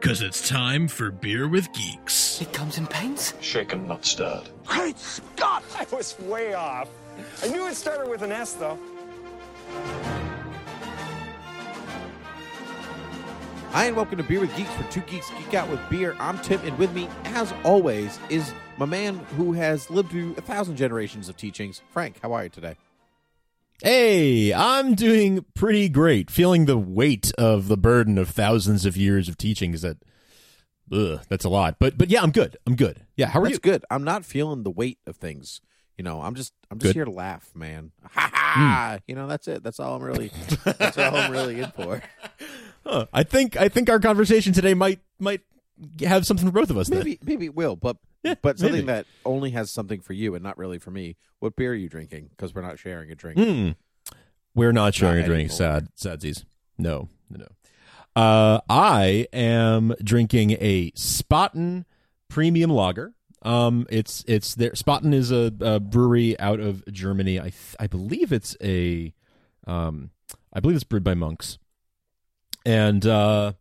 Cause it's time for Beer with Geeks. It comes in paints. Shaken, not stirred. Great Scott! I was way off. I knew it started with an S, though. Hi, and welcome to Beer with Geeks, for two geeks geek out with beer. I'm Tim, and with me, as always, is my man who has lived through a thousand generations of teachings. Frank, how are you today? Hey, I'm doing pretty great. Feeling the weight of the burden of thousands of years of teaching is that ugh, that's a lot. But but yeah, I'm good. I'm good. Yeah, how are That's you? good. I'm not feeling the weight of things. You know, I'm just I'm just Good. here to laugh, man. Ha ha! Mm. You know, that's it. That's all I'm really. that's all I'm really in for. Huh. I think I think our conversation today might might have something for both of us. then. Maybe maybe it will, but but something maybe. that only has something for you and not really for me. What beer are you drinking? Because we're not sharing a drink. Hmm. We're not sharing Not a drink. Sad, sadsies. No, no, no. Uh, I am drinking a Spaten premium lager. Um, it's it's there. Spaten is a, a brewery out of Germany. I th- I believe it's a, um, I believe it's brewed by monks, and uh,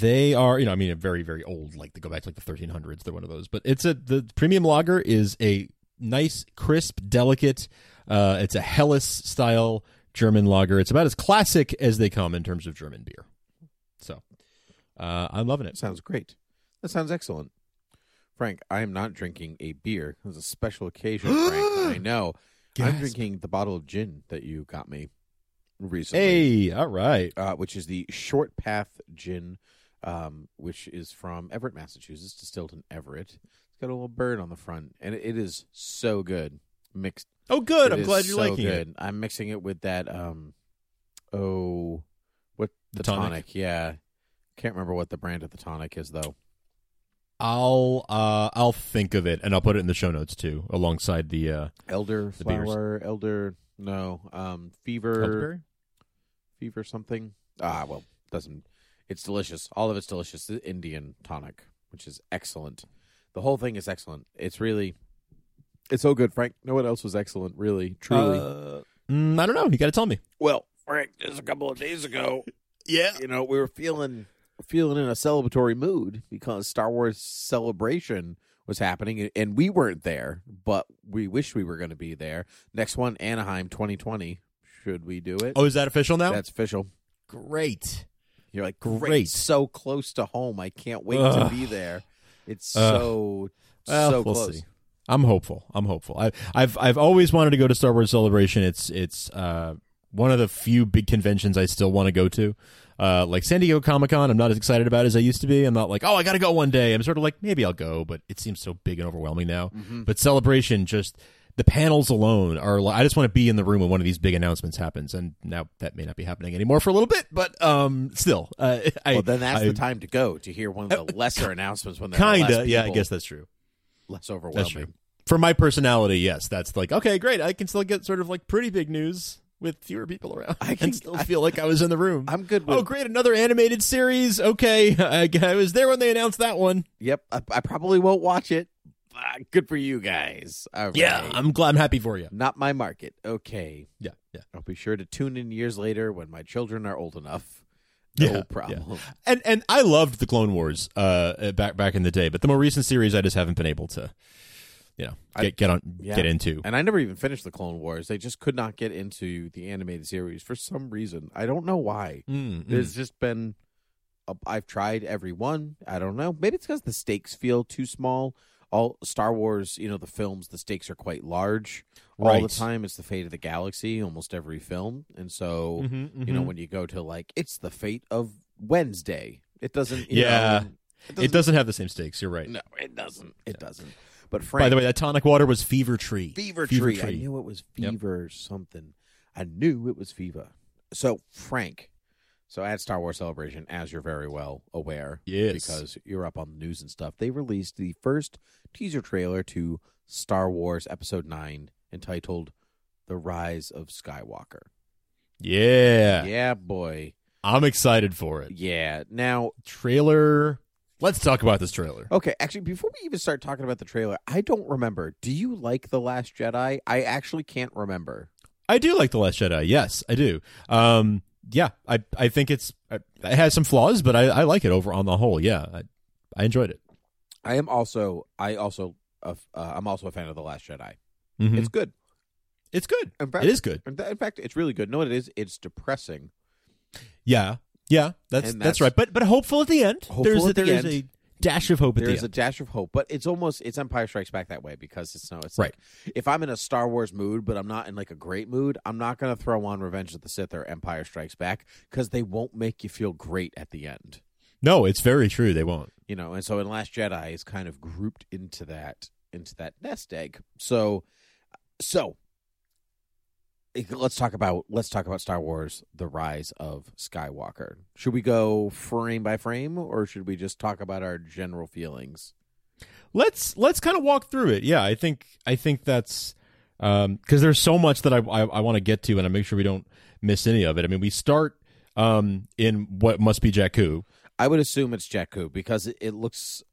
they are you know I mean very very old. Like they go back to like the 1300s. They're one of those. But it's a the premium lager is a nice crisp delicate. Uh, it's a Helles style German lager. It's about as classic as they come in terms of German beer. So uh, I'm loving it. Sounds great. That sounds excellent. Frank, I am not drinking a beer. It was a special occasion, Frank. I know. I'm drinking the bottle of gin that you got me recently. Hey, all right. Uh, which is the Short Path Gin, um, which is from Everett, Massachusetts, distilled in Everett. It's got a little bird on the front, and it, is so good. Mixed. Oh, good. It I'm glad you're so liking good. it. I'm mixing it with that. Um, oh, what The the, tonic? tonic? Yeah, can't remember what the brand of the tonic is though. I'll uh, I'll think of it and I'll put it in the show notes too, alongside the uh, Elder The beers. flower, elder. No, um, fever, elderberry. fever something. Ah, well, doesn't. It's delicious. All of it's delicious. The Indian tonic, which is excellent. The whole thing is excellent. It's really, it's so good, Frank. No one else was excellent, really, truly. Uh, mm, I don't know. You got to tell me. well, Frank, just a couple of days ago, Yeah. you know, we were feeling feeling in a celebratory mood because Star Wars Celebration was happening, and we weren't there, but we wish we were going to be there. Next one, Anaheim, 2020. Should we do it? Oh, is that official now? That's official. great. You're like, great, Great. so close to home. I can't wait Ugh. to be there. It's Ugh. so Well, so we'll close. see. I'm hopeful. I'm hopeful. I, I've I've always wanted to go to Star Wars Celebration. It's it's uh, one of the few big conventions I still want to go to. Uh, like San Diego Comic Con, I'm not as excited about as I used to be. I'm not like, oh, I got to go one day. I'm sort of like, maybe I'll go, but it seems so big and overwhelming now. Mm-hmm. But Celebration, just the panels alone are. like I just want to be in the room when one of these big announcements happens, and now that may not be happening anymore for a little bit, but um, still, uh, I, Well, then that's I- the time to go to hear one of the lesser announcements when there Kinda, yeah. I guess that's true. less overwhelming That's true. For my personality, yes, that's like okay, great. I can still get sort of like pretty big news with fewer people around. I I can- still feel like I was in the room. I'm good with oh, great! Another animated series. Okay, I, I was there when they announced that one. Yep, I, I probably won't watch it. But good for you guys. All Yeah, right. I'm glad. I'm happy for you. not my market. Okay, Yeah, yeah. I'll be sure to tune in years later when my children are old enough. No Yeah, problem. And and I loved the Clone Wars uh back back in the day, but the more recent series, I just haven't been able to, you know, I- get get on Yeah. get into. And I never even finished the Clone Wars. They just could not get into the animated series for some reason. I don't know why. Mm, mm. There's just been. A, I've tried every one. I don't know. Maybe it's because the stakes feel too small. All Star Wars, you know, the films, the stakes are quite large. All the time, it's the fate of the galaxy. Almost every film, and so Mhm, you know mhm. when you go to like it's the fate of Wednesday. It doesn't. you Yeah. know, It doesn't have the same stakes. You're right. No, it doesn't. It doesn't. But Frank, By the way, that tonic water was Fever Tree. Fever, Fever tree. I knew it was Yep. fever something. I knew it was fever. So Frank, so at Star Wars Celebration, as you're very well aware, Yes. because you're up on the news and stuff, they released the first teaser trailer to Star Wars Episode Nine, entitled "The Rise of Skywalker." Yeah. Yeah, boy. I'm excited for it. Yeah. Now, Trailer. Let's talk about this trailer. okay. Actually, before we even start talking about the trailer, I don't remember. Do you like the Last Jedi? I actually can't remember. I do like the Last Jedi. Yes, I do. Um, yeah, I I think it's it has some flaws, but I, I like it over on the whole. Yeah, I, I enjoyed it. I am also. I also. Uh, I'm also a fan of the Last Jedi. Mhm. It's good. It's good. In fact, It is good. In fact, it's really good. No, it is. It's depressing. Yeah, yeah, that's that's, that's- right. But but hopeful at the end. Hopeful there's a, the there's end. Dash of hope There the a dash of hope, but it's almost it's Empire Strikes Back that way because it's no. It's Right. like if I'm in a Star Wars mood, but I'm not in like a great mood, I'm not going to throw on Revenge of the Sith or Empire Strikes Back because they won't make you feel great at the end. no, it's very true. They won't. you know and so in last jedi is kind of grouped into that into that nest egg so so let's talk about let's talk about star wars the rise of skywalker should we go frame by frame or should we just talk about our general feelings Let's let's kind of walk through it. Yeah, I think I think that's because there's so much that I I, I want to get to, and I make sure we don't miss any of it. I mean, we start um, in what must be Jakku. i would assume it's jakku because it, it looks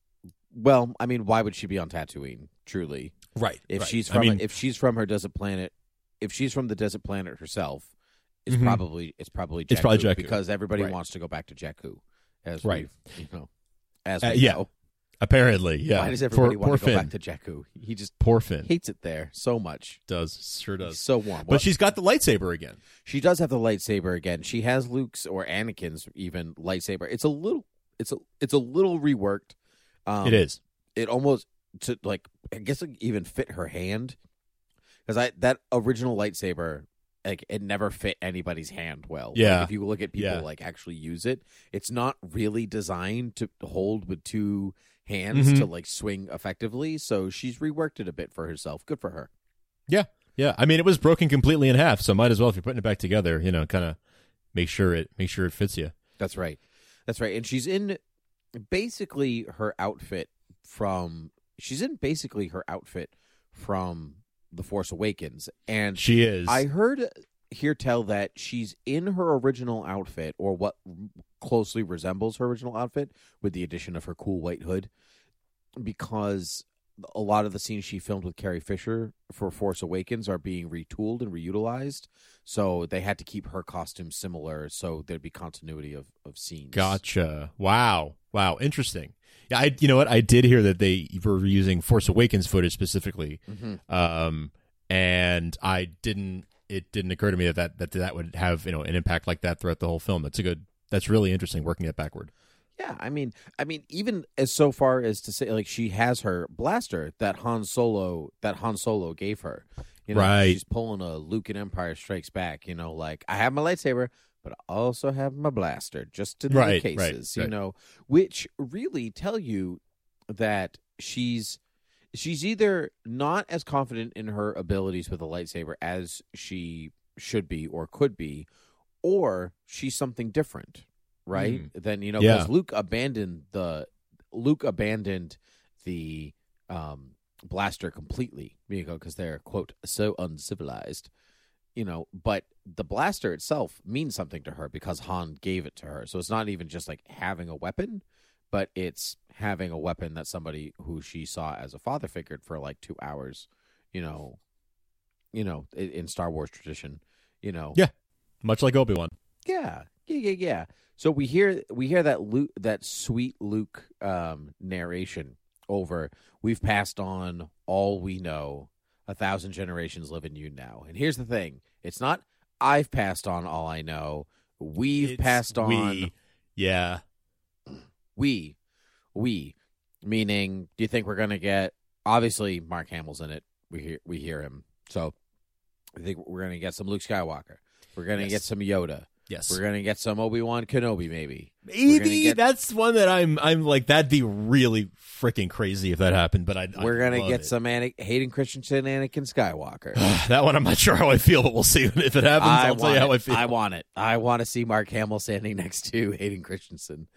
well i mean why would she be on tatooine truly Right. if right. she's I from mean, if she's from her desert planet if she's from the desert planet herself it's Mhm. probably it's probably Jakku It's probably Jakku. because everybody Right. wants to go back to Jakku as Right. we've, you know as Uh, yeah. know. apparently, yeah. why does everybody poor, want poor to go Finn. back to Jakku he just Poor Finn hates it there so much does sure He's does. so warm But she's got the lightsaber again. she does have the lightsaber again she has Luke's or Anakin's even lightsaber it's a little it's a it's a little reworked um, it is. it almost to like I guess it even fit her hand because I that original lightsaber like it never fit anybody's hand well. Like, Yeah. if you look at people Yeah. like actually use it, it's not really designed to hold with two hands Mhm. to like swing effectively. So she's reworked it a bit for herself. Good for her. Yeah, yeah. I mean, it was broken completely in half, so might as well if you're putting it back together, you know, kind of make sure it make sure it fits you. That's right. That's right. And she's in basically her outfit from she's in basically her outfit from The Force Awakens. And She is. I heard here tell that she's in her original outfit or what closely resembles her original outfit with the addition of her cool white hood because a lot of the scenes she filmed with Carrie Fisher for Force Awakens are being retooled and reutilized. So they had to keep her costume similar so there'd be continuity of, of scenes. Gotcha. Wow. Wow. Interesting. Yeah, I. You know what? I did hear that they were using Force Awakens footage specifically, Mhm. um, and I didn't. It didn't occur to me that, that that that would have you know an impact like that throughout the whole film. That's a good. That's really interesting. Working it backward. Yeah, I mean, I mean, even as so far as to say, like, she has her blaster that Han Solo that Han Solo gave her. You know, Right. She's pulling a Luke and Empire Strikes Back. You know, like I have my lightsaber, but I also have my blaster, just in Right, the right, cases. You right. know, which really tell you that she's she's either not as confident in her abilities with a lightsaber as she should be or could be, or she's something different, right? Then you know, Yeah. because Luke abandoned the Luke abandoned the um, blaster completely, because they're quote so uncivilized, you know. But the blaster itself means something to her because Han gave it to her, so it's not even just like having a weapon, but it's having a weapon that somebody who she saw as a father figure for like two hours, you know, you know, in, Star Wars tradition, you know, Yeah. Much like Obi Wan. yeah, yeah, yeah, yeah. So we hear we hear that Luke, that sweet Luke um, narration over. We've passed on all we know. A thousand generations live in you now. And here's the thing: it's not I've passed on all I know. We've It's passed on we. Yeah. we, we, meaning, do you think we're gonna get? Obviously, Mark Hamill's in it. We hear we hear him. So I think we're gonna get some Luke Skywalker. We're gonna Yes. get some Yoda. Yes. We're gonna get some Obi Wan Kenobi, maybe. Maybe get- that's one that I'm I'm like that'd be really freaking crazy if that happened. But I We're gonna get some Ana- Hayden Christensen, Anakin Skywalker. that one. I'm not sure how I feel, but we'll see if it happens. I I'll tell want you how it. I feel. I want it. I want to see Mark Hamill standing next to Hayden Christensen.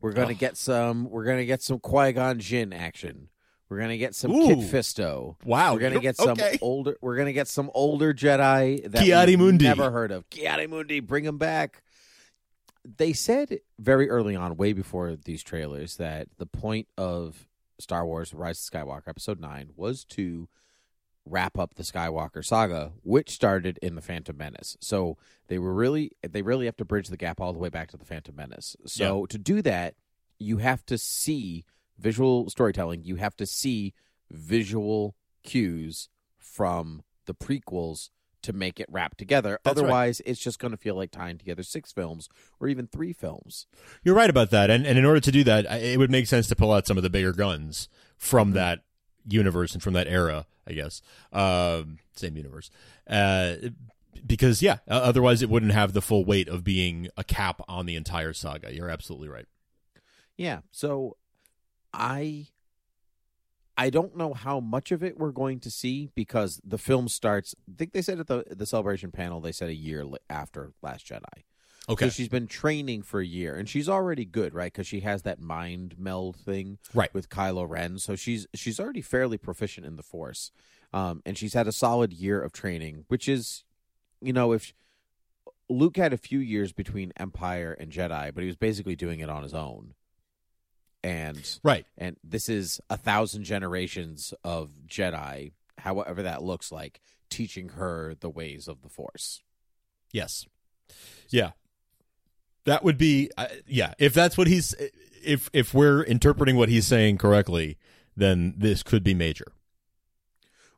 We're gonna Oh. get some. We're gonna get some Qui Gon Jinn action. We're gonna get some Ooh. Kit Fisto. Wow, We're gonna get some okay. older. We're gonna get some older Jedi that we've Mundi. never heard of. Ki-Adi-Mundi, bring him back. They said very early on, way before these trailers, that the point of Star Wars: Rise of Skywalker Episode Nine was to wrap up the Skywalker saga, which started in the Phantom Menace. So they were really they really have to bridge the gap all the way back to the Phantom Menace. So to do that, you have to see visual storytelling. You have to see visual cues from the prequels to make it wrap together. That's right. Otherwise, it's just going to feel like tying together six films or even three films. You're right about that, and and in order to do that, it would make sense to pull out some of the bigger guns Mm-hmm. from that universe and from that era. I guess um, same universe, uh, because yeah, otherwise it wouldn't have the full weight of being a cap on the entire saga. You're absolutely right. Yeah. So I I don't know how much of it we're going to see because the film starts I think they said at the the celebration panel they said a year after Last Jedi. Okay, So she's been training for a year and she's already good, right? Cuz she has that mind meld thing right. with Kylo Ren. So she's she's already fairly proficient in the Force. Um and she's had a solid year of training, which is you know, if Luke had a few years between Empire and Jedi, but he was basically doing it on his own. And Right. and this is a thousand generations of Jedi, however that looks like, teaching her the ways of the Force. Yes. Yeah. That would be uh, yeah, if that's what he's if if we're interpreting what he's saying correctly, then this could be major.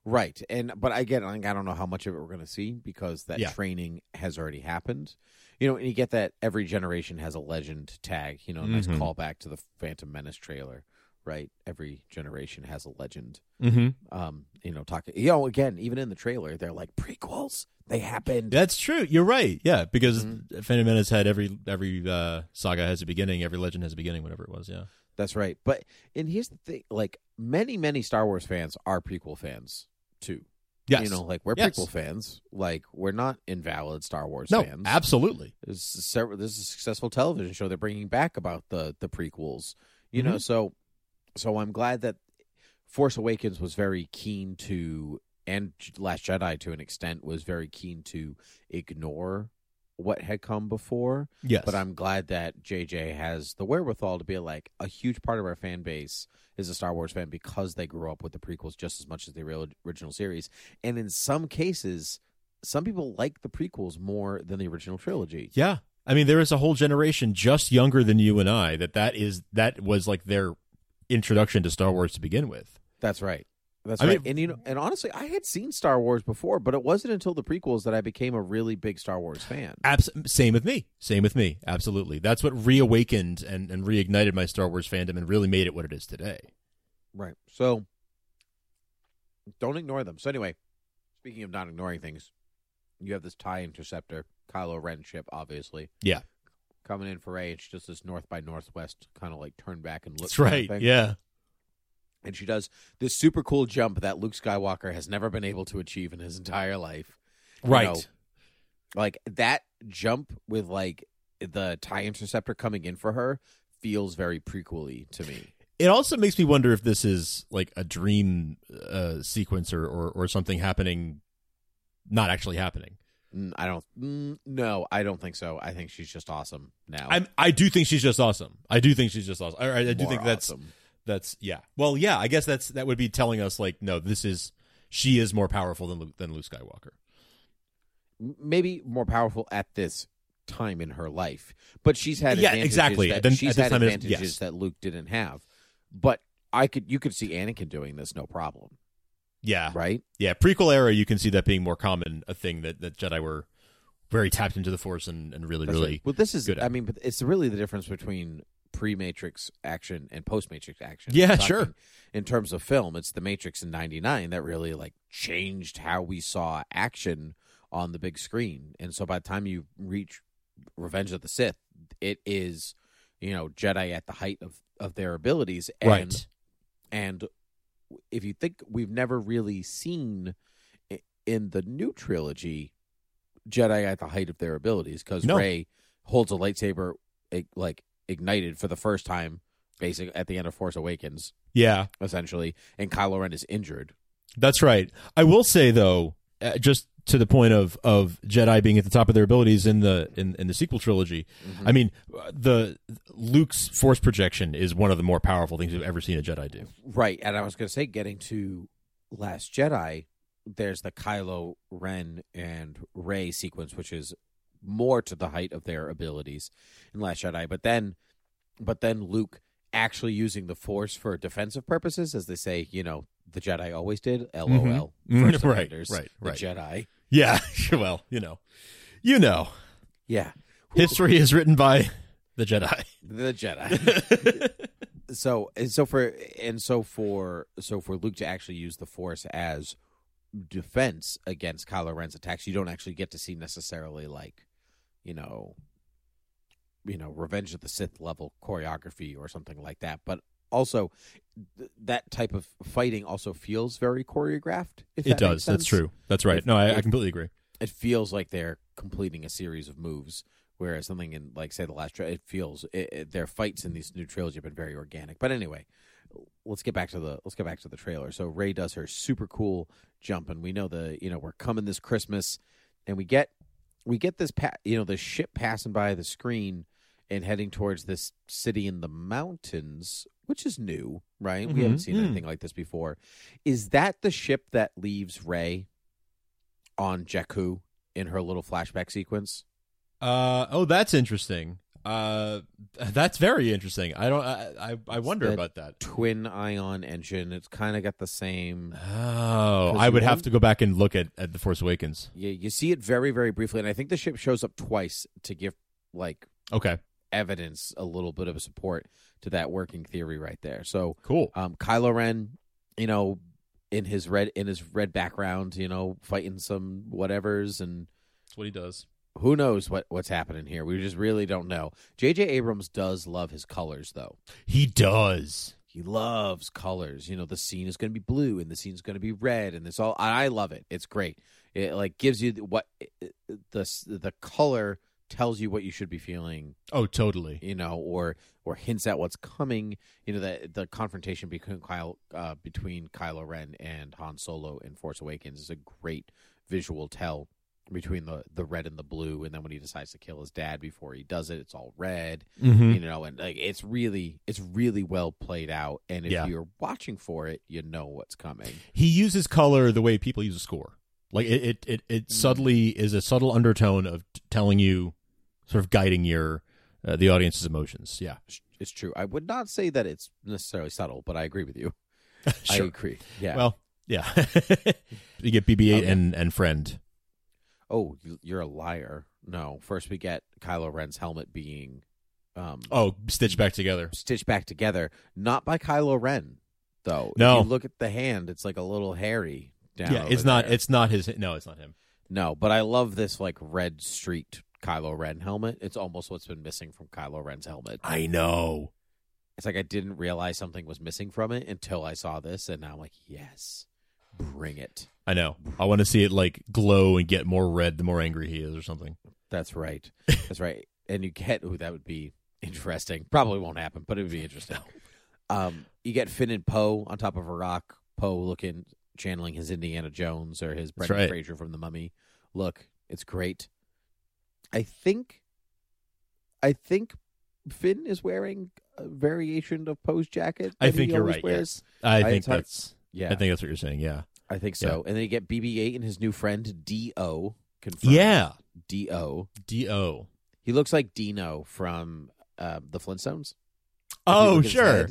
Right. And but again, like, I don't know how much of it we're going to see because that Yeah. training has already happened. You know, and you get that every generation has a legend tag. You know, a nice Mhm. callback to the Phantom Menace trailer. Right. Every generation has a legend. Mhm. Um, you know, talking. You know, again, even in the trailer, they're like prequels. They happened. That's true. You're right. Yeah, because Mm-hmm. Phantom Menace had every every uh, saga has a beginning, every legend has a beginning, whatever it was. Yeah. That's right. But and here's the thing: like many, many Star Wars fans are prequel fans too. Yes. You know, like we're Yes. prequel fans. Like we're not invalid Star Wars No, fans. absolutely. This is several. This is a successful television show they're bringing back about the the prequels. You know, Mhm. so so I'm glad that Force Awakens was very keen to, and Last Jedi to an extent was very keen to ignore what had come before. Yes. But I'm glad that JJ has the wherewithal to be like a huge part of our fan base is a Star Wars fan because they grew up with the prequels just as much as the real original series, and in some cases. Some people like the prequels more than the original trilogy. Yeah. I mean, there is a whole generation just younger than you and I that that is that was like their introduction to Star Wars to begin with. That's right. That's I right. mean- and you know, and honestly, I had seen Star Wars before, but it wasn't until the prequels that I became a really big Star Wars fan. Abs- same with me. Same with me. Absolutely. That's what reawakened and, and reignited my Star Wars fandom and really made it what it is today. Right. So don't ignore them. So anyway, speaking of not ignoring things, you have this tie interceptor, Kylo Ren ship, obviously. Yeah. Coming in for A, it's just this north by northwest kind of like turn back and look. That's kind of right. Yeah. And she does this super cool jump that Luke Skywalker has never been able to achieve in his entire life. You Right. know, like that jump with like the tie interceptor coming in for her feels very prequely to me. It also makes me wonder if this is like a dream uh, sequence or, or, or something happening, not actually happening. Mm, I don't. Mm, no, I don't think so. I think she's just awesome now. I'm, I do think she's just awesome. I do think she's just awesome. I, I do More think that's awesome. That's yeah. Well, yeah. I guess that's that would be telling us like no, this is she is more powerful than Luke, than Luke Skywalker. Maybe more powerful at this time in her life, but she's had Yeah, advantages exactly. That, Then- she's had time is- advantages yes. that Luke didn't have. But I could, you could see Anakin doing this no problem, Yeah, right? yeah. Prequel era, you can see that being more common a thing that that Jedi were very tapped into the Force and, and really That's really right. Well, this is. good at I mean, but it's really the difference between pre-Matrix action and post-Matrix action. Yeah, sure. In terms of film, it's the Matrix in '99 that really like changed how we saw action on the big screen. And so by the time you reach Revenge of the Sith, it is you know Jedi at the height of of their abilities, and, Right. And if you think we've never really seen in the new trilogy Jedi at the height of their abilities because No. Rey holds a lightsaber like ignited for the first time, basically at the end of Force Awakens, Yeah, essentially, and Kylo Ren is injured. that's right. I will say though, uh, just to the point of of Jedi being at the top of their abilities in the in, in the sequel trilogy. Mm-hmm. I mean, uh, the Luke's force projection is one of the more powerful things we've ever seen a Jedi do. Right, and I was going to say, getting to Last Jedi, there's the Kylo Ren and Rey sequence, which is more to the height of their abilities in Last Jedi. But then, but then Luke actually using the Force for defensive purposes, as they say, you know, the Jedi always did. LOL. Mhm. First Right, offenders, right, the right. Jedi. Yeah, well, you know, you know, Yeah, history is written by the Jedi. the Jedi. so and so for and so for so for Luke to actually use the Force as defense against Kylo Ren's attacks, you don't actually get to see necessarily like, you know, you know, Revenge of the Sith level choreography or something like that. But also, th- that type of fighting also feels very choreographed. If It does. That's true. That's right. If- No, I, I completely agree. It feels like they're completing a series of moves. Whereas something in, like, say, the last, tra- it feels it, it, their fights in these new trilogy have been very organic. But anyway, let's get back to the let's get back to the trailer. So Rey does her super cool jump, and we know the you know we're coming this Christmas, and we get we get this pa- you know the ship passing by the screen and heading towards this city in the mountains, which is new, right? We haven't Mhm. seen Mm. anything like this before. Is that the ship that leaves Rey on Jakku in her little flashback sequence? Uh, oh, that's interesting. Uh, that's very interesting. I don't. I I, I wonder about that. Twin ion engine. It's kind of got the same. Oh, I would have to go back and look at, at the Force Awakens. Yeah, you see it very, very briefly, and I think the ship shows up twice to give like Okay, evidence, a little bit of a support to that working theory right there. So, cool. um, Kylo Ren, you know, in his red in his red background, you know, fighting some whatevers, and That's what he does. Who knows what what's happening here. We just really don't know. J.J. Abrams does love his colors, though. He does. He loves colors. You know, the scene is going to be blue and the scene is going to be red, and this all. I love it. It's great. It like gives you what the the color tells you what you should be feeling. Oh, totally. You know, or or hints at what's coming. You know, that the confrontation between Kyle uh, between Kylo Ren and Han Solo in Force Awakens is a great visual tell between the the red and the blue, and then when he decides to kill his dad before he does it, it's all red Mm-hmm. you know and like it's really it's really well played out and if Yeah. you're watching for it you know what's coming He uses color the way people use a score. Like it, it, it, it Mm. subtly is a subtle undertone of t- telling you, sort of guiding your uh, the audience's emotions. Yeah, it's true i would not say that it's necessarily subtle but i agree with you i agree yeah Well, yeah. you get BB-8 Okay. and and friend. Oh you- you're a liar no first we get kylo ren's helmet being um Oh, stitched back together. stitched back together not by kylo ren though No. if you look at the hand it's like a little hairy down yeah, it's not. there. It's not his. No, it's not him. no but i love this like red streaked kylo ren helmet it's almost what's been missing from kylo ren's helmet I know. It's like I didn't realize something was missing from it until I saw this, and now I'm like, yes, bring it. I know. I want to see it like glow and get more red the more angry he is, or something. That's right. That's right. And you get, ooh, that would be interesting. Probably won't happen, but it would be interesting. Um, you get Finn and Poe on top of a rock. Poe looking, channeling his Indiana Jones or his Brendan right. Fraser from The Mummy. Look, it's great. I think, I think Finn is wearing a variation of Poe's jacket. I think he you're right. wears. Yes, I I- think that's. Yeah, I think that's what you're saying. Yeah. I think so. And then you get BB-8 and his new friend Do confirmed. Yeah. Do. Do. He looks like Dino from uh, the Flintstones. Oh, look at his sure.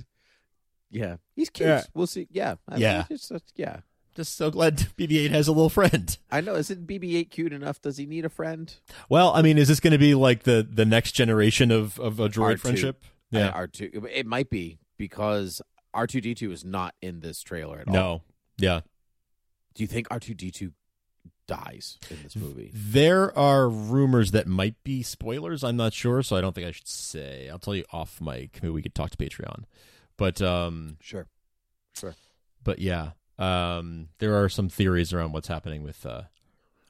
Yeah, he's cute. Yeah. We'll see. Yeah, I Yeah. it's just- yeah. Just so glad BB-8 has a little friend. I know. Isn't BB-8 cute enough? Does he need a friend? Well, I mean, is this going to be like the the next generation of of a droid R2. friendship? Yeah. R2. It might be because R2D2 is not in this trailer at all. No. Yeah. Do you think R2D2 dies in this movie. There are rumors that might be spoilers. I'm not sure, so I don't think I should say. I'll tell you off mic. Maybe we could talk to Patreon. But um, Sure. Sure. but yeah, um, there are some theories around what's happening with uh,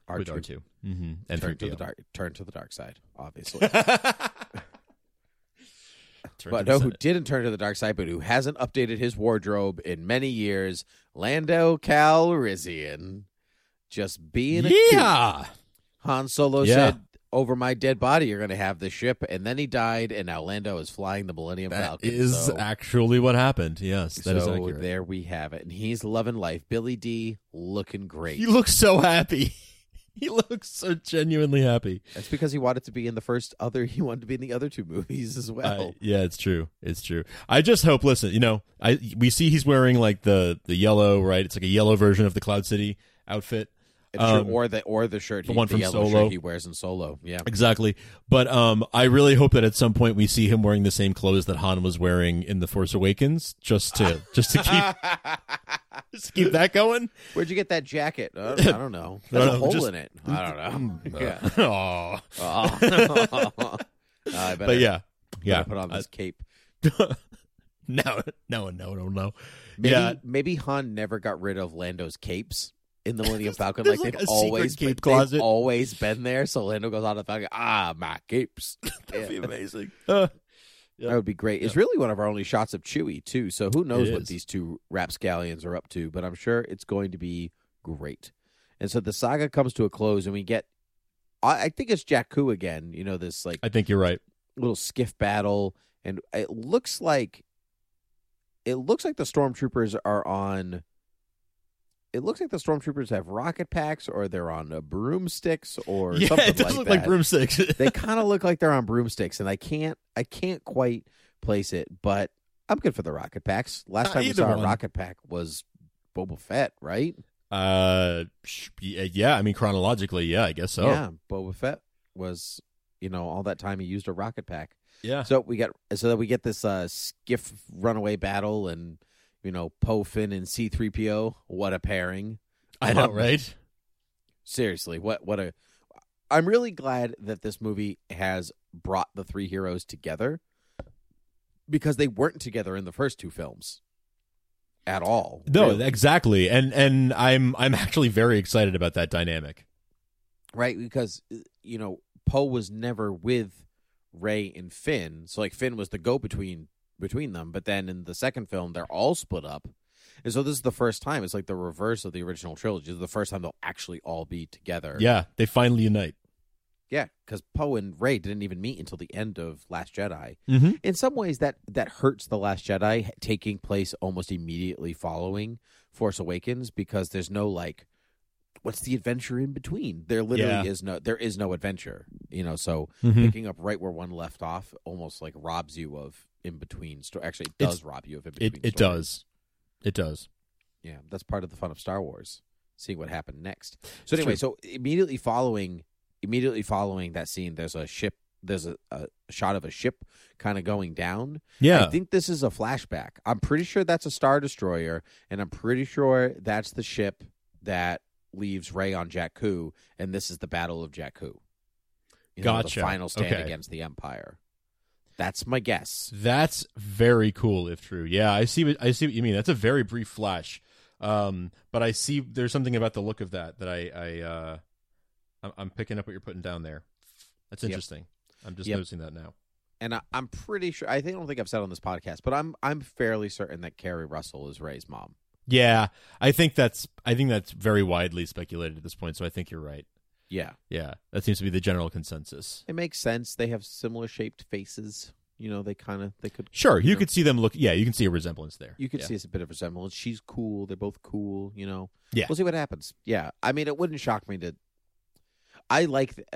R2. with R 2 mm-hmm. and turn to the dark turn to the dark side, obviously. Turn but the no, who didn't turn to the dark side, but who hasn't updated his wardrobe in many years, Lando Calrissian. Just being a yeah. Han Solo Yeah. said, "Over my dead body, you're going to have this ship," and then he died, and now Lando is flying the Millennium That Falcon. is so, actually what happened. Yes, that is so accurate. there we have it, and he's loving life. Billy Dee looking great. He looks so happy. He looks so genuinely happy. That's because he wanted to be in the first other. He wanted to be in the other two movies as well. I- yeah, it's true. It's true. I just hope. Listen, you know, I we see he's wearing like the the yellow, right? It's like a yellow version of the Cloud City outfit. Um, or the or the shirt, the he, one the from yellow Solo. shirt he wears in Solo. Yeah, Exactly. But um, I really hope that at some point we see him wearing the same clothes that Han was wearing in The Force Awakens, just to just to keep just keep that going. Where'd you get that jacket? Uh, I don't know. There's a hole just- in it. I don't know. yeah. Aw. Oh. I better, But yeah, yeah. Put on this cape. no, no, no, no, no. Maybe Yeah. maybe Han never got rid of Lando's capes in the Millennium Falcon. Like like they've always cape been, they've always been there. So Lando goes on the Falcon. Ah, my capes. That'd be amazing. Uh, That would be great. It's really one of our only shots of Chewie too. So who knows what these two rapscallions are up to? But I'm sure it's going to be great. And so the saga comes to a close, and we get. I, I think it's Jakku again. You know this like I think you're right. little skiff battle, and it looks like. It looks like the stormtroopers are on. It looks like the stormtroopers have rocket packs, or they're on uh, broomsticks, or yeah, something it does like look that like broomsticks. they kind of look like they're on broomsticks, and I can't I can't quite place it, but I'm good for the rocket packs. Last Uh, time we saw a rocket pack was Boba Fett, right? uh, yeah. I mean, chronologically, yeah, I guess so. Yeah, Boba Fett was you know all that time he used a rocket pack. yeah. So we got so that we get this uh, skiff runaway battle, and you know Poe Finn and C-3PO. What a pairing! I know, Um, right? Seriously, what what a I'm really glad that this movie has brought the three heroes together because they weren't together in the first two films at all. No, really. exactly. And and I'm I'm actually very excited about that dynamic. right because you know Poe was never with Rey and Finn, so like Finn was the go between between them. But then in the second film, they're all split up, and so this is the first time. It's like the reverse of the original trilogy. This is the first time they'll actually all be together. Yeah, they finally unite. yeah, because Poe and Rey didn't even meet until the end of Last Jedi. Mm-hmm. In some ways, that that hurts the Last Jedi taking place almost immediately following Force Awakens because there's no like, what's the adventure in between? There literally Yeah. is no there is no adventure. You know, so Mhm. picking up right where one left off almost like robs you of in between. Sto- Actually, it does It's- rob you of in It between. it stories. does. It does. Yeah, that's part of the fun of Star Wars, seeing what happened next. So anyway, so immediately following, immediately following that scene, there's a ship. There's a, a shot of a ship kind of going down. Yeah. I think this is a flashback. I'm pretty sure that's a star destroyer, and I'm pretty sure that's the ship that leaves Rey on Jakku, and this is the Battle of Jakku. You know, Gotcha. the final stand Okay. against the Empire. That's my guess. That's very cool if true. Yeah, I see what I see what you mean. That's a very brief flash. Um, but I see there's something about the look of that that I I uh I'm, I'm picking up what you're putting down there. That's Yep. interesting. I'm just Yep. noticing that now. And I, I'm pretty sure. I think I don't think I've said on this podcast, but I'm I'm fairly certain that Keri Russell is Rey's mom. Yeah, I think that's I think that's very widely speculated at this point. So I think you're right. Yeah, Yeah, that seems to be the general consensus. it makes sense. They have similar shaped faces. You know, they kind of they could. Sure, you know, could see them look. Yeah, you can see a resemblance there. You could yeah. see it's a bit of resemblance. She's cool. They're both cool. You know. Yeah. We'll see what happens. Yeah. I mean, it wouldn't shock me to. I like th-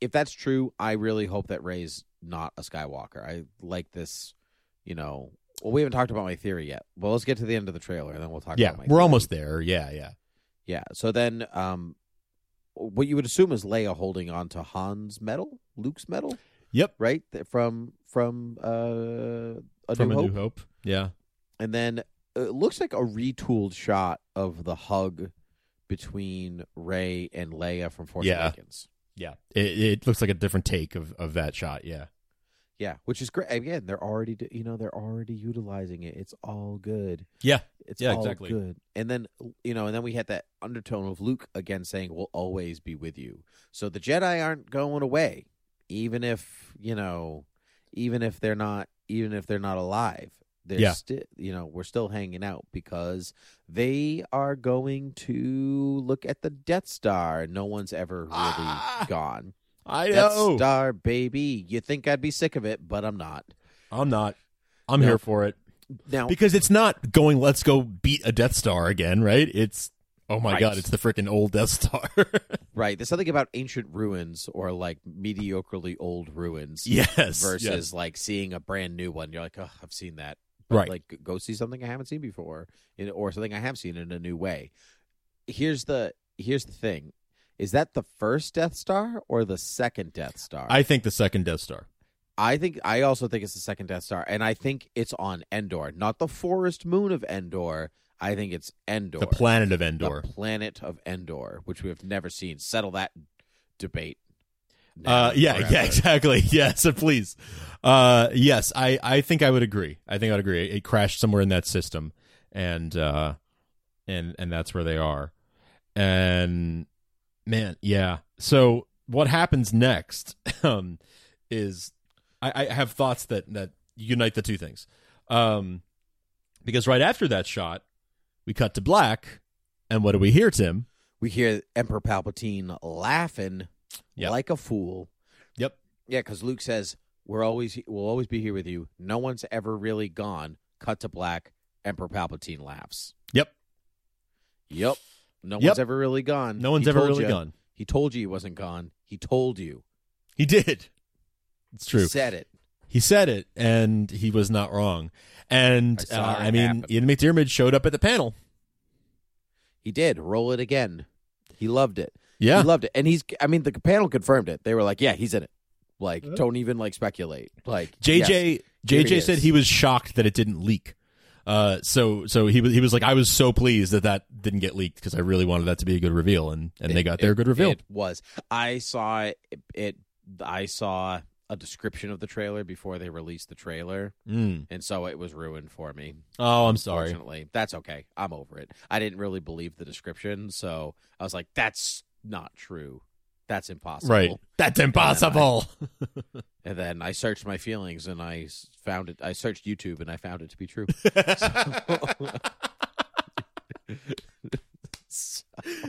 if that's true. I really hope that Rey's not a Skywalker. I like this. You know. Well, we haven't talked about my theory yet. Well, let's get to the end of the trailer, and then we'll talk. Yeah, about my we're theory. almost there. Yeah, yeah. Yeah. So then, um, what you would assume is Leia holding on to Han's medal, Luke's medal, Yep. right? From from uh, a From New a Hope. New Hope. Yeah. and then it looks like a retooled shot of the hug between Rey and Leia from Force Yeah. Awakens. Yeah, it, it looks like a different take of, of that shot. Yeah, Yeah, which is great. Again, they're already you know they're already utilizing it. It's all good. yeah, It's Yeah, all exactly. good. And then you know, and then we had that undertone of Luke again saying, "We'll always be with you." So the Jedi aren't going away, even if you know, even if they're not, even if they're not alive. They're Yeah. still, you know, we're still hanging out because they are going to look at the Death Star. No one's ever really Ah, gone. I Death know. Star, baby. You think I'd be sick of it, but I'm not. I'm not. I'm No. here for it Now, because it's not going. Let's go beat a Death Star again, right? It's oh my Right. god, it's the freaking old Death Star. Right. There's something about ancient ruins or like mediocrely old ruins yes, versus yes. like seeing a brand new one. You're like, oh, I've seen that. But, Right. Like, go see something I haven't seen before, in, or something I have seen in a new way. Here's the here's the thing: is that the first Death Star or the second Death Star? I think the second Death Star. I think I also think it's the second Death Star, and I think it's on Endor, not the forest moon of Endor. I think it's Endor, The planet of Endor. the planet of Endor, which we have never seen. Settle that debate. Uh, yeah, forever. yeah, exactly. Yeah, so please. Uh, yes, I, I think I would agree. I think I would agree. It crashed somewhere in that system, and uh, and and that's where they are. And man, yeah. So what happens next um, is I, I have thoughts that that unite the two things. Um, because right after that shot, we cut to black, and what do we hear, Tim? We hear Emperor Palpatine laughing Yep. like a fool. Yep. Yeah, because Luke says, "We're always we'll always be here with you. No one's ever really gone." Cut to black. Emperor Palpatine laughs. Yep. Yep. No Yep. one's ever really gone. No one's He ever told really you. gone. He told you he wasn't gone. He told you. He did. It's true. He said it. He said it, and he was not wrong. And I saw uh, it I mean, happen. Ian McDiarmid showed up at the panel. He did. Roll it again. He loved it. Yeah, He loved it. And he's I mean the panel confirmed it. They were like, "Yeah, he's in it." Like, don't even like speculate. Like JJ yes, here JJ he said is. he was shocked that it didn't leak. Uh, so so he was he was like, I was so pleased that that didn't get leaked because I really wanted that to be a good reveal, and and they got their It- good reveal. It was. I saw it, it. I saw a description of the trailer before they released the trailer, Mm. and so it was ruined for me. Oh, I'm sorry. Unfortunately, that's okay. I'm over it. I didn't really believe the description, so I was like, "That's not true. That's impossible." Right, that's impossible. And then I searched my feelings, and I found it. I searched YouTube, and I found it to be true.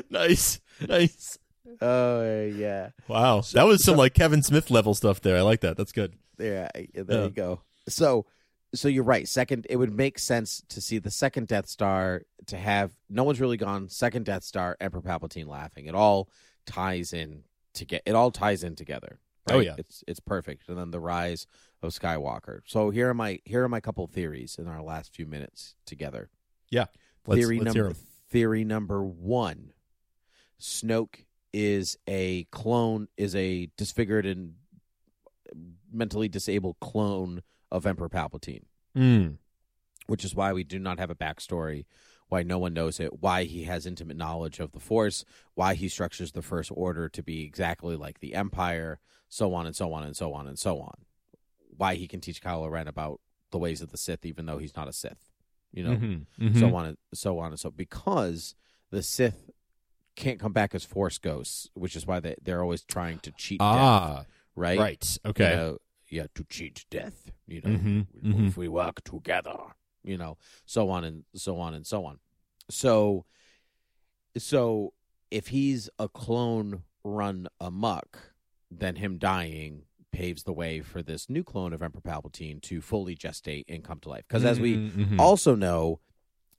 nice, nice. oh yeah. Wow, So, that was some like Kevin Smith level stuff there. I like that. That's good. Yeah, there Yeah. you go. So, so you're right. Second, it would make sense to see the second Death Star to have no one's really gone. Second Death Star, Emperor Palpatine laughing. It all ties in to get. It all ties in together. Oh, yeah. it's it's perfect. And then the rise of Skywalker. So here are my here are my couple theories in our last few minutes together. Yeah, let's, theory let's number theory number one: Snoke is a clone, is a disfigured and mentally disabled clone of Emperor Palpatine, Mm. which is why we do not have a backstory, why no one knows it, why he has intimate knowledge of the Force, why he structures the First Order to be exactly like the Empire, so on and so on and so on and so on. Why he can teach Kylo Ren about the ways of the Sith, even though he's not a Sith. You know, Mhm, mhm. so on and so on and so because the Sith can't come back as Force ghosts, which is why they they're always trying to cheat death, Ah, right? right. Okay. You know, yeah, to cheat death. You know, Mhm, if mhm. we work together. You know, so on and so on and so on. So, so if he's a clone run amok, then him dying paves the way for this new clone of Emperor Palpatine to fully gestate and come to life. Because as we Mhm, mhm. also know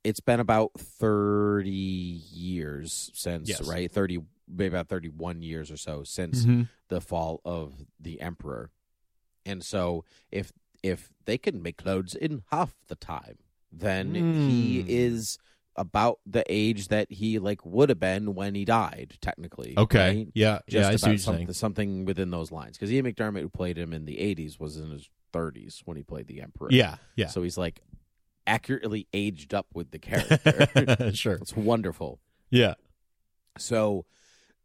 it's been about 30 years since Yes. right 30 maybe about 31 years or so since Mhm. the fall of the emperor and so if if they can make clothes in half the time then he Mm. is about the age that he like would have been when he died technically Okay. right? Yeah. just yeah. I see what about you're something, saying. something within those lines because ian mcdiarmid who played him in the 80s was in his 30s when he played the emperor Yeah. Yeah. so he's like accurately aged up with the character. sure. it's wonderful. Yeah. So,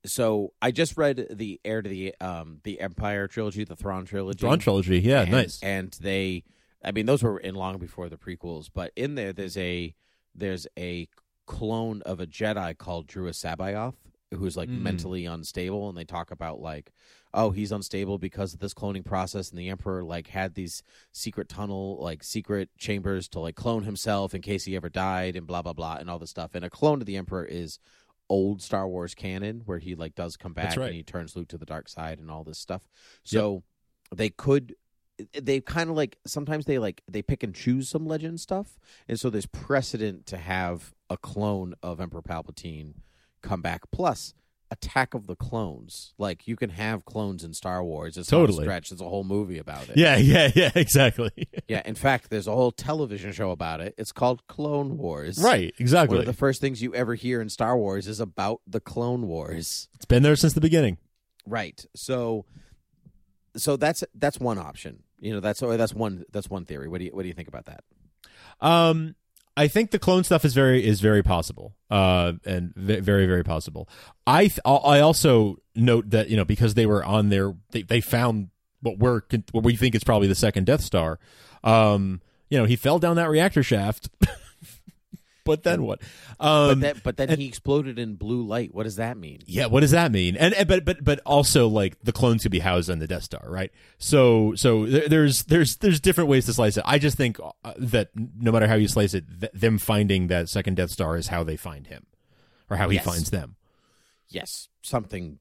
so I just read the Heir to the um the Empire trilogy, the Thrawn trilogy. Thrawn trilogy. Yeah, and, nice. And they, I mean, those were in long before the prequels, but in there, there's a there's a clone of a Jedi called Joruus C'baoth, who's like Mm. mentally unstable, and they talk about like, oh, he's unstable because of this cloning process, and the Emperor like had these secret tunnel, like secret chambers to like clone himself in case he ever died, and blah blah blah, and all this stuff. And a clone of the Emperor is old Star Wars canon, where he like does come back right. and he turns Luke to the dark side and all this stuff. So they could they kind of like sometimes they like they pick and choose some legend stuff and so there's precedent to have a clone of emperor palpatine come back plus attack of the clones like you can have clones in star wars it's a Totally. stretch there's a whole movie about it Yeah, yeah, yeah, exactly. yeah in fact there's a whole television show about it it's called clone wars right, exactly. one of the first things you ever hear in star wars is about the clone wars it's been there since the beginning. Right. So so that's that's one option. You know, that's that's one that's one theory. What do you what do you think about that? Um, I think the clone stuff is very is very possible, uh, and ve- very very possible. I th- I also note that you know because they were on their they, they found what we're what we think is probably the second Death Star. Um, you know he fell down that reactor shaft, but then what? Um, but then but then and- he exploded in blue light. What does that mean? yeah, what does that mean? And, and but but but also like the clones could be housed on the Death Star, right? So so there, there's there's there's different ways to slice it. I just think uh, that no matter how you slice it, th- them finding that second Death Star is how they find him, or how he Yes. finds them. Yes, something.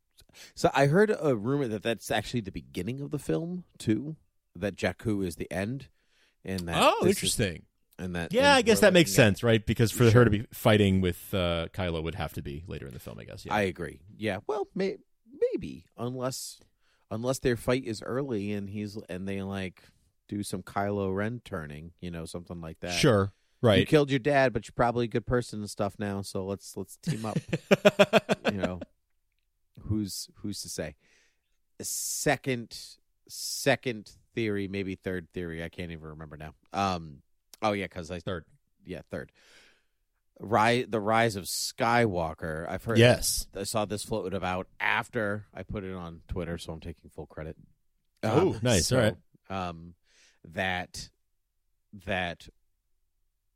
So I heard a rumor that that's actually the beginning of the film too. That Jakku is the end, and that Oh, this is- interesting. And that Yeah, I guess that makes at- sense, right? Because for her to be fighting with uh, Kylo would have to be later in the film, I guess. Yeah. I agree. Yeah. Well, may, maybe unless unless their fight is early and he's and they like do some Kylo Ren turning, you know, something like that. sure. Right. You killed your dad, but you're probably a good person and stuff now. So let's let's team up. you know, who's who's to say? Second second theory, maybe third theory. I can't even remember now. Um. Oh yeah, because I Third. yeah third. Rise the rise of Skywalker. I've heard. Yes. I saw this floated about after I put it on Twitter, so I'm taking full credit. Oh, nice. All right. Um, that that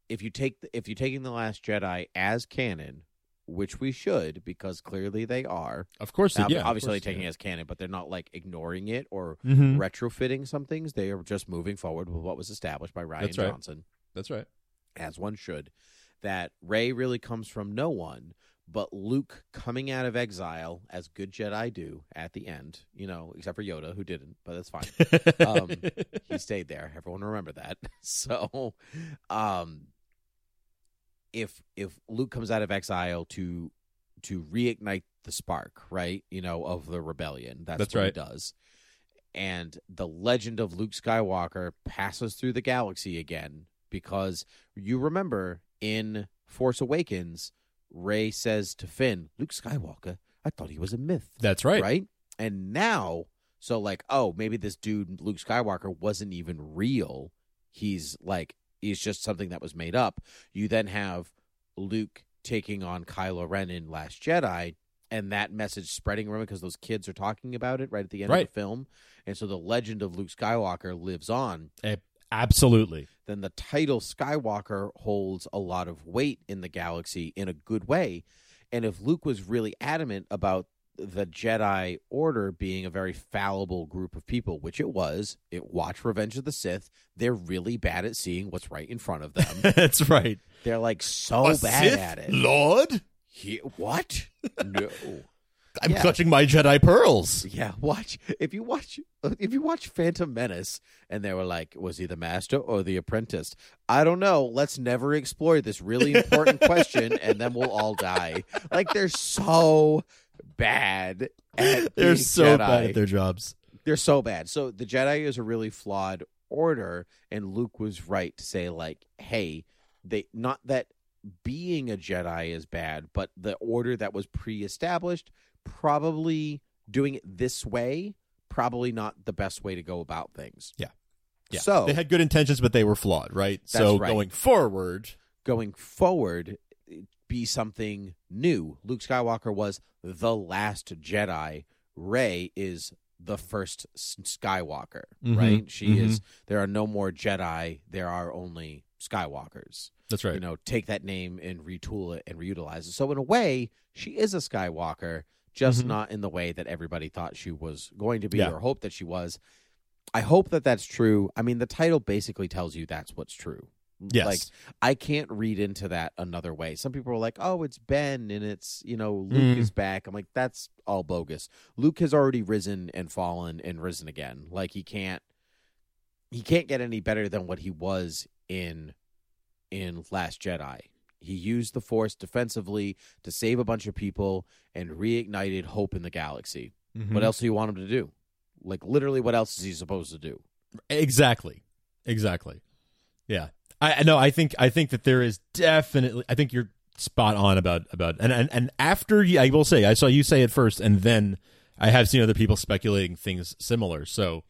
if you take the, if you're taking the Last Jedi as canon, which we should because clearly they are. Of course. Now, yeah. obviously course, taking yeah. as canon, but they're not like ignoring it or Mhm. retrofitting some things. They are just moving forward with what was established by Rian That's right. Johnson That's right. as one should, that Rey really comes from no one, but Luke coming out of exile, as good Jedi do at the end, you know, except for Yoda, who didn't, but that's fine. um, he stayed there. Everyone remember that. So, um, if if Luke comes out of exile to to reignite the spark, right? You know, of the rebellion. That's, That's what right. he does. And the legend of Luke Skywalker passes through the galaxy again because you remember in Force Awakens, Rey says to Finn, "Luke Skywalker, I thought he was a myth." That's right. right? And now, so like, oh, maybe this dude Luke Skywalker wasn't even real. He's like, he's just something that was made up. You then have Luke taking on Kylo Ren in Last Jedi, and that message spreading around because those kids are talking about it right at the end Right. of the film, and so the legend of Luke Skywalker lives on. Absolutely. Then the title Skywalker holds a lot of weight in the galaxy in a good way. And if Luke was really adamant about the Jedi Order being a very fallible group of people, which it was, it watched Revenge of the Sith. They're really bad at seeing what's right in front of them. That's right. They're like so A bad Sith at it. Lord? He- what? no. I'm Yeah. clutching my Jedi pearls. Yeah, watch if you watch if you watch Phantom Menace and they were like, was he the master or the apprentice? I don't know. Let's never explore this really important question, and then we'll all die. Like they're so bad. At They're so Jedi. bad at their jobs. They're so bad. So the Jedi is a really flawed order, and Luke was right to say like, hey, they not that being a Jedi is bad, but the order that was pre-established probably doing it this way probably not the best way to go about things. Yeah. Yeah. So they had good intentions, but they were flawed, right? so right. going forward, going forward be something new. Luke Skywalker was the last Jedi. Rey is the first Skywalker, Mhm, right? She mhm. is. There are no more Jedi. There are only Skywalkers. That's right. You know, take that name and retool it and reutilize it. So in a way, she is a Skywalker, just Mhm. not in the way that everybody thought she was going to be Yeah. or hoped that she was. I hope that that's true. I mean, the title basically tells you that's what's true. Yes. Like I can't read into that another way. Some people are like, "Oh, it's Ben and it's, you know, Luke Mm. is back." I'm like, "That's all bogus. Luke has already risen and fallen and risen again. Like he can't he can't get any better than what he was in in Last Jedi. He used the Force defensively to save a bunch of people and reignited hope in the galaxy. Mhm. What else do you want him to do? Like literally, what else is he supposed to do? Exactly. Exactly. Yeah. I I know I think I think that there is definitely I think you're spot on about about and and, and after you, I will say I saw you say it first and then I have seen other people speculating things similar. So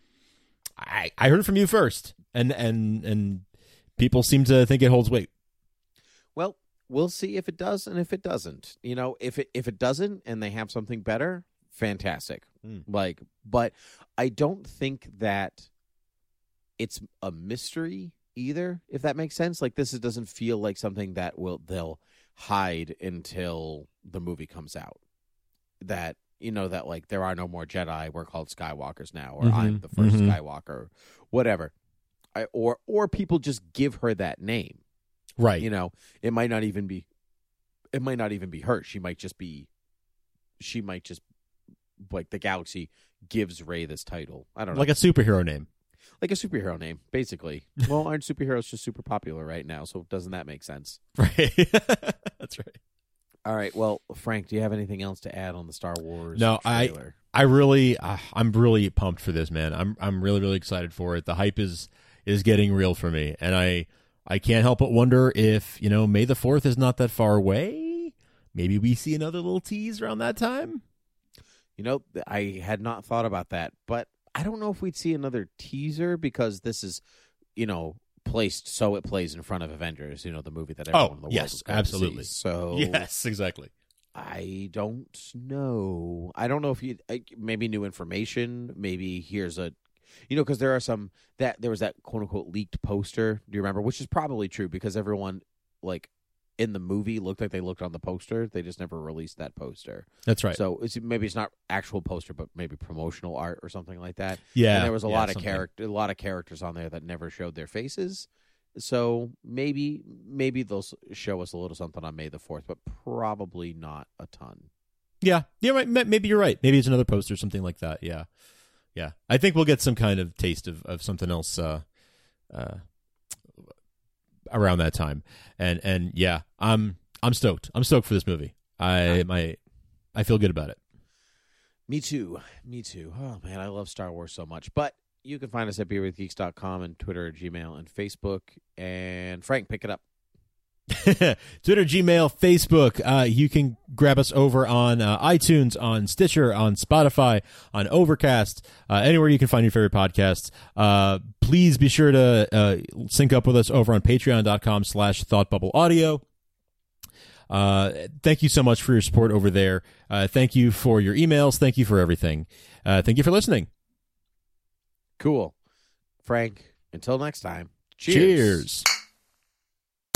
I I heard it from you first and and and people seem to think it holds weight. Well, we'll see if it does and if it doesn't. You know, if it if it doesn't and they have something better, fantastic. Mm. Like, but I don't think that it's a mystery either. If that makes sense, like this is, doesn't feel like something that will they'll hide until the movie comes out. That you know that like there are no more Jedi. We're called Skywalkers now, or I'm Mhm, the 1st mhm. Skywalker, whatever. I, or or people just give her that name Right. you know it might not even be it might not even be her she might just be she might just like the galaxy gives Rey this title i don't know like a superhero name. Like a superhero name basically well aren't superheroes just super popular right now so doesn't that make sense Right. That's right. all right well frank do you have anything else to add on the star wars No, I- trailer? I really, uh, I'm really pumped for this, man. I'm, I'm really, really excited for it. The hype is, is getting real for me, and I, I can't help but wonder if you know May the Fourth is not that far away. Maybe we see another little tease around that time. You know, I had not thought about that, but I don't know if we'd see another teaser because this is, you know, placed so it plays in front of Avengers. You know, the movie that everyone Oh, in the oh, world yes, is going to see. absolutely. So Yes, exactly. I don't know. I don't know if you maybe new information. Maybe here's a, you know, because there are some that there was that quote unquote leaked poster. Do you remember? Which is probably true because everyone like in the movie looked like they looked on the poster. They just never released that poster. That's right. So it's, maybe it's not actual poster, but maybe promotional art or something like that. yeah, and there was a yeah, lot of something. character, a lot of characters on there that never showed their faces. So maybe maybe they'll show us a little something on May the fourth, but probably not a ton. Yeah, yeah, right. Maybe you're right. Maybe it's another poster, something like that. Yeah, yeah. I think we'll get some kind of taste of, of something else uh, uh, around that time. And and yeah, I'm I'm stoked. I'm stoked for this movie. I my I feel good about it. Me too. Me too. Oh man, I love Star Wars so much. But you can find us at beerwithgeeks.com and Twitter, Gmail, and Facebook. And Frank, pick it up. Twitter, Gmail, Facebook. Uh, you can grab us over on uh, iTunes, on Stitcher, on Spotify, on Overcast, uh, anywhere you can find your favorite podcasts. Uh, please be sure to uh, sync up with us over on patreon.com slash thoughtbubbleaudio. Uh, thank you so much for your support over there. Uh, thank you for your emails. Thank you for everything. Uh, thank you for listening. Cool. Frank, until next time. Cheers.